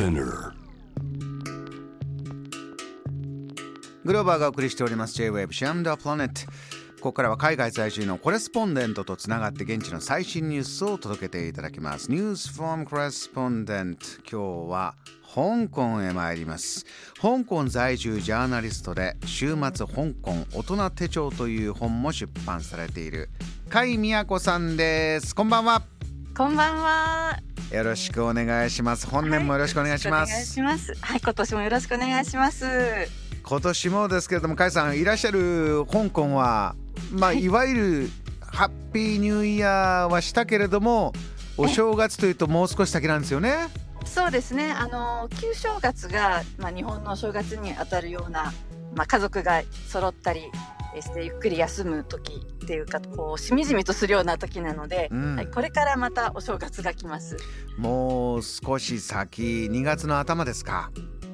Spinner. グローバーがお送りしております。J-Wave シアムダープラネットここからは海外在住のコレスポンデントとつながって現地の最新ニュースを届けていただきます。News from Correspondent 今日は香港へ参ります。香港在住ジャーナリストで週末香港大人手帳という本も出版されている甲斐美也子さんです。こんばんは。こんばんは。よろしくお願いします本年もよろしくお願いします、します。はい、今年もよろしくお願いします。今年もですけれども甲斐さんいらっしゃる香港はまあ、い、わゆるハッピーニューイヤーはしたけれどもお正月というともう少し先なんですよねそうですね。あの旧正月がまあ日本のお正月にあたるようなまあ家族が揃ったりしてゆっくり休む時っていうかこうしみじみとするような時なので、うん。はい、これからまたお正月が来ます。もう少し先2月の頭ですか？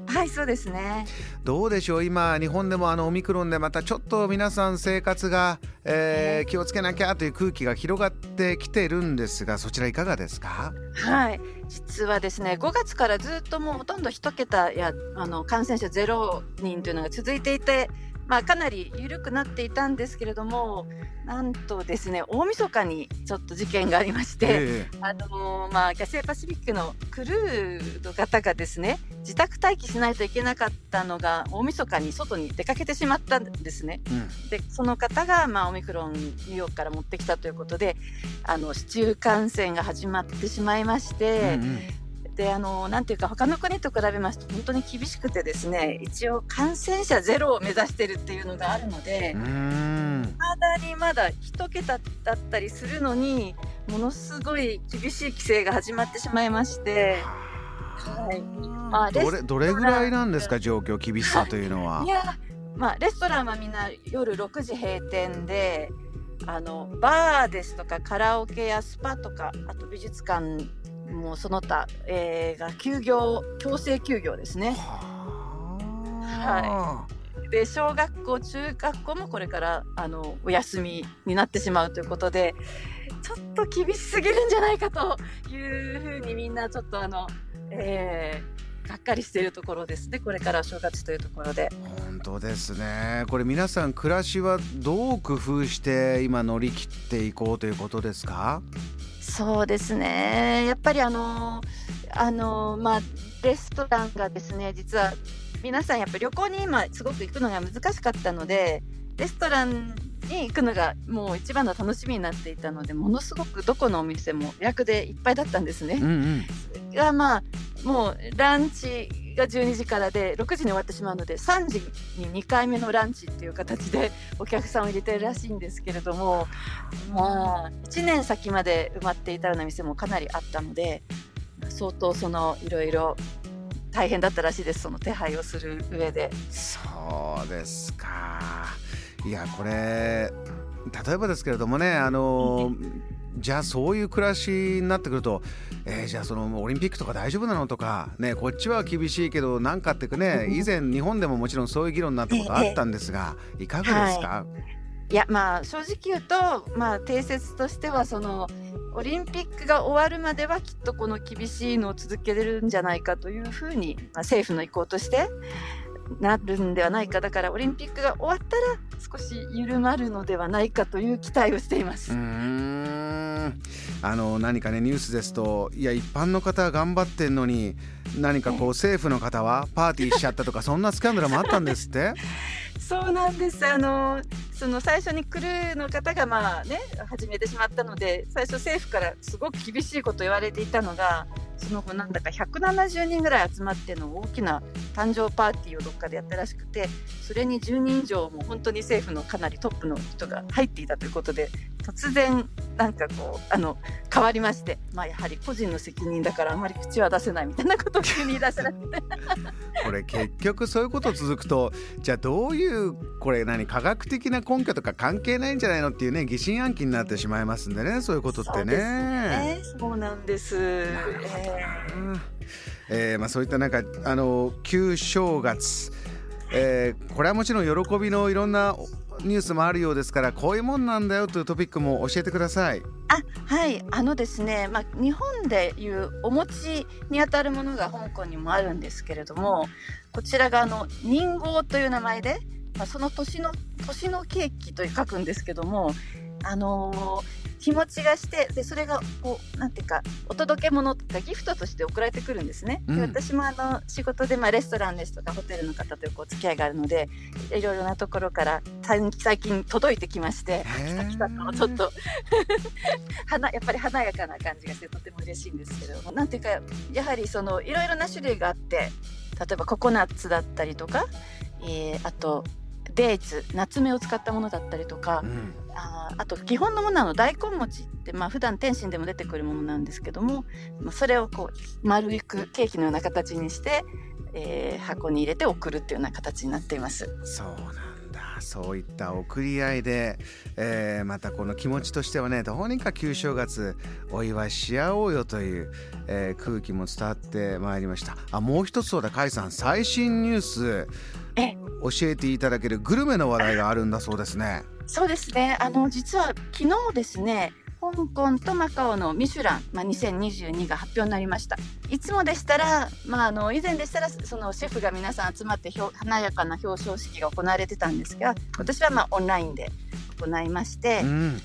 はい、そうですね。どうでしょう？今日本でもあのオミクロンでまたちょっと皆さん生活が、えー気をつけなきゃという空気が広がってきてるんですがそちらいかがですか？はい、実はですね、5月からずっともうほとんど一桁やあの感染者ゼロ人というのが続いていて、まあ、かなり緩くなっていたんですけれども、なんとですね、大晦日にちょっと事件がありまして、えあのまあ、キャセイパシフィックのクルーの方がですね、自宅待機しないといけなかったのが、大晦日に外に出かけてしまったんですね。えうん。でその方が、まあ、オミクロンニューヨークから持ってきたということであの市中感染が始まってしまいまして、うんうんであのなんていうか他の国と比べますと本当に厳しくてですね一応感染者ゼロを目指してるっていうのがあるので、まだにまだ一桁だったりするのにものすごい厳しい規制が始まってしまいまして。はい。まあどれどれぐらいなんですか状況厳しさというのは？いやまあレストランはみんな夜6時閉店であのバーですとかカラオケやスパとかあと美術館もその他、えーが休業強制休業ですね。はで小学校中学校もこれからあのお休みになってしまうということでちょっと厳しすぎるんじゃないかというふうにみんなちょっとあの、えーがっかりしているところですね。これからお正月というところで。本当ですね。これ皆さん暮らしはどう工夫して今乗り切っていこうということですか？そうですね。やっぱりあのあのまあレストランがですね、実は皆さんやっぱり旅行に今すごく行くのが難しかったので、レストランに行くのがもう一番の楽しみになっていたので、ものすごくどこのお店も予約でいっぱいだったんですねうん。うんがまあもうランチが12時からで6時に終わってしまうので3時に2回目のランチっていう形でお客さんを入れてるらしいんですけれどもまあ1年先まで埋まっていたような店もかなりあったので相当そのいろいろ大変だったらしいです。その手配をする上で。そうですか。いやこれ例えばですけれどもねあのじゃあそういう暮らしになってくると、えーじゃあそのオリンピックとか大丈夫なのとかねこっちは厳しいけどなんかっていうね以前日本でももちろんそういう議論になったことあったんですがいかがですか、いやまあ正直言うとまあ定説としてはそのオリンピックが終わるまではきっとこの厳しいのを続けれるんじゃないかというふうに、まあ、政府の意向としてなるんではないか。だからオリンピックが終わったら少し緩まるのではないかという期待をしています。あの何かねニュースですといや一般の方は頑張ってんのに何かこう 政府の方はパーティーしちゃったとかそんなスキャンダルもあったんですって？そうなんです。あのその最初にクルーの方がまあね始めてしまったので最初政府からすごく厳しいこと言われていたのがその後なんだか170人ぐらい集まっての大きな誕生パーティーをどっかでやったらしくてそれに10人以上も本当に政府のかなりトップの人が入っていたということで突然なんかこうあの変わりましてまあやはり個人の責任だからあまり口は出せないみたいなことを急に言い出されて。これ結局そういうこと続くとじゃあどういうこれ何科学的な根拠とか関係ないんじゃないのっていうね疑心暗鬼になってしまいますんでねそういうことってそうですね。ねそうなんです。えーまあ、そういったなんかあの旧正月、えーこれはもちろん喜びのいろんな、ニュースもあるようですからこういうもんなんだよというトピックも教えてください。あはいあのですね、まあ、日本でいうお餅にあたるものが香港にもあるんですけれどもこちらがあの人号という名前で、まあ、その年の年のケーキと書くんですけどもあのー日持ちがしてでそれがこうなんていうかお届け物とかギフトとして送られてくるんですね。で私もあの仕事でまあレストランですとかホテルの方とこう付き合いがあるのでいろいろなところから最近届いてきまして来た来たとちょっと 花やっぱり華やかな感じがしてとても嬉しいんですけどなんていうかやはりそのいろいろな種類があって例えばココナッツだったりとか、えー、あとデーツ夏目を使ったものだったりとか、うん、ああと基本のものの大根餅って、まあ普段天津でも出てくるものなんですけども、まあ、それをこう丸いくケーキのような形にして、えー、箱に入れて送るっていうような形になっています。そうなんだ。そういった送り合いで、えー、またこの気持ちとしてはねどうにか旧正月お祝いし合おうよという、えー、空気も伝わってまいりました。あもう一つそうだ甲斐さん。最新ニュース教えていただけるグルメの話題があるんだそうですね。そうですね。あの実は昨日ですね、香港とマカオのミシュラン、まあ、2022が発表になりました。いつもでしたら、まあ、あの以前でしたらそのシェフが皆さん集まって華やかな表彰式が行われてたんですが今年はまあオンラインで行いまして、うん、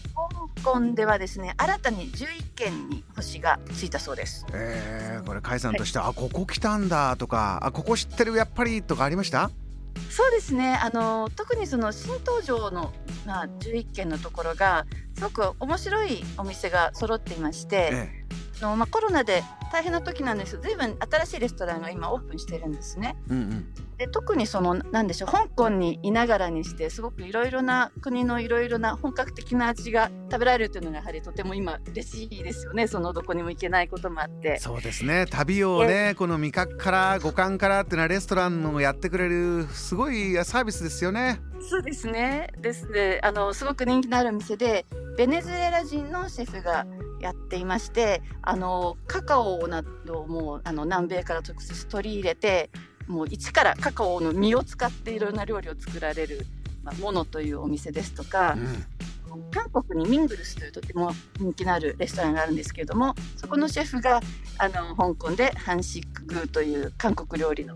香港ではですね新たに11件に星がついたそうです。えー、これ甲斐さんとして、はい、あここ来たんだとかあここ知ってるやっぱりとかありました？そうですね。あの特にその新登場の、まあ、11軒のところがすごく面白いお店が揃っていまして、ええ、のまあ、コロナで大変な時なんですけど随分新しいレストランが今オープンしてるんですね。うんうん、で特にそのなんでしょう香港にいながらにしてすごくいろいろな国のいろいろな本格的な味が食べられるというのがやはりとても今嬉しいですよね。そのどこにも行けないこともあって。そうですね。旅をねこの味覚から五感からっていうのはレストランのやってくれるすごいサービスですよね。そうですね。ですね。あのすごく人気のある店でベネズエラ人のシェフがやっていましてあのカカオなどもあの南米から直接取り入れてもう一からカカオの実を使っていろんな料理を作られる、まあ、ものというお店ですとか、うん、韓国にミングルスというとても人気のあるレストランがあるんですけれどもそこのシェフがあの香港でハンシックグーという韓国料理の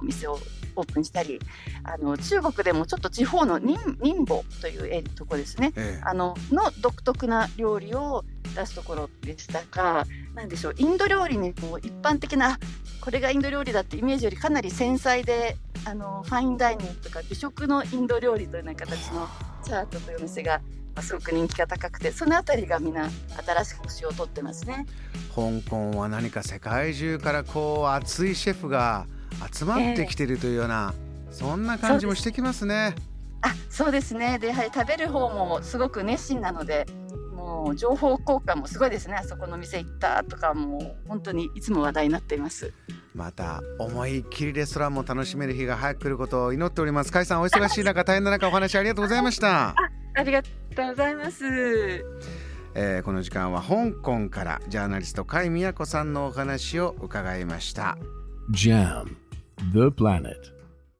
お店をオープンしたりあの中国でもちょっと地方のニンボというとこですね、ええ、あのの独特な料理を出すところでしたが何でしょうインド料理にも一般的なこれがインド料理だってイメージよりかなり繊細であのファインダイニングとか美食のインド料理というような形のチャートというお店がすごく人気が高くてその辺りがみんな新しく星を取ってますね。香港は何か世界中からこう熱いシェフが集まってきてるというような、えー、そんな感じもしてきますね。あそうですね。でやはり食べる方もすごく熱心なのでもう情報交換もすごいですね。あそこの店行ったとかもう本当にいつも話題になっています。また思いっきりレストランも楽しめる日が早く来ることを祈っております。甲斐さんお忙しい中大変な中お話ありがとうございました。あ ありがとうございます。えー、この時間は香港からジャーナリスト甲斐美也子さんのお話を伺いました。JAM The Planet